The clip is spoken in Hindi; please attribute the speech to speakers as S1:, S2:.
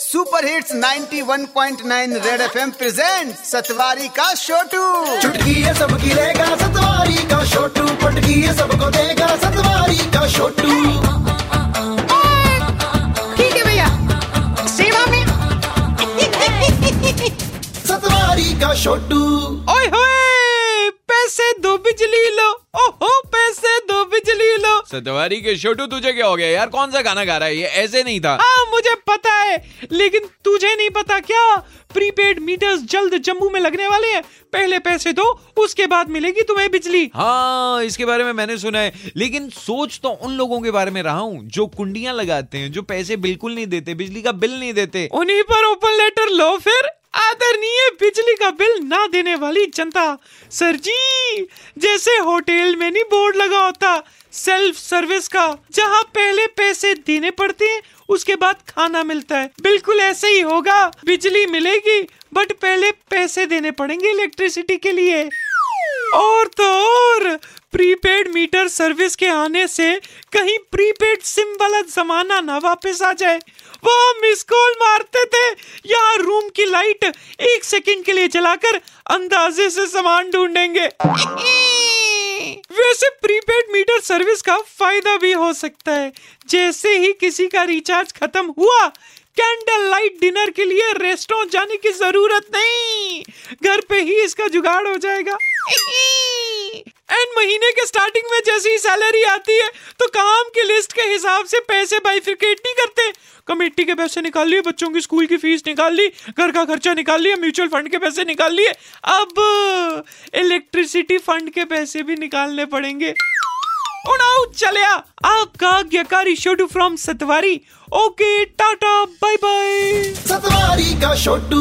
S1: Super hits 91.9 Red FM present Satwari का छोटू
S2: चुटकी है सबकी रहेगा सतवारी का छोटू पटकी है सबको देगा सतवारी का छोटू
S3: ठीक है भैया। सेवा में।
S2: सतवारी का छोटू
S4: ओए होए पैसे दो बिजली लो। ओहो पैसे दो बिजली लो।
S5: सतवारी के छोटू तुझे क्या हो गया? यार कौन सा गाना गा रहा है? ये ऐसे नहीं था।
S4: हाँ मुझे पता है लेकिन तुझे नहीं पता क्या? प्रीपेड मीटर्स जल्द जम्मू में लगने वाले हैं। पहले पैसे दो उसके बाद मिलेगी तुम्हें बिजली।
S5: हाँ इसके बारे में मैंने सुना है। लेकिन सोच तो उन लोगों के बारे में रहा हूँ जो कुंडियाँ लगाते हैं जो पैसे बिल्कुल नहीं देते बिजली का बिल नहीं देते।
S4: उन्हीं पर ओपन लेटर लो फिर। आदरणीय बिजली का बिल ना देने वाली जनता। सर जी जैसे होटल में नहीं बोर्ड लगा होता सेल्फ सर्विस का, जहाँ पहले पैसे देने पड़ते हैं, उसके बाद खाना मिलता है। बिल्कुल ऐसे ही होगा, बिजली मिलेगी, बट पहले पैसे देने पड़ेंगे इलेक्ट्रिसिटी के लिए। और तो और, प्रीपेड मीटर सर्विस के आने से कहीं प्रीपेड सिम वाला जमाना ना वापस आ जाए। वहाँ मिस कॉल मारते थे, यहाँ रूम की लाइट एक सेकंड के लिए जलाकर अंदाजे से सामान ढूंढेंगे। वैसे प्रीपेड मीटर सर्विस का फ़ायदा भी हो सकता है। जैसे ही किसी का रिचार्ज खत्म हुआ, कैंडल लाइट डिनर के लिए रेस्टोरेंट जाने की ज़रूरत नहीं। घर पे ही इसका जुगाड़ हो जाएगा। एंड महीने के स्टार्टिंग में जैसी सैलरी आती है तो काम की लिस्ट के हिसाब से पैसे बाइफिकेट नहीं करते। कमेटी के पैसे निकाल लिए, बच्चों की स्कूल की फ़ीस निकाल ली, घर का खर्चा निकाल लिया, म्यूचुअल फंड के पैसे निकाल लिए। अब इलेक्ट्रिसिटी फंड के पैसे भी निकालने पड़ेंगे। उड़ाओ चलिया आपका आज्ञाकारी Chhotu from Satwari okay tata bye bye
S2: Satwari का छोटू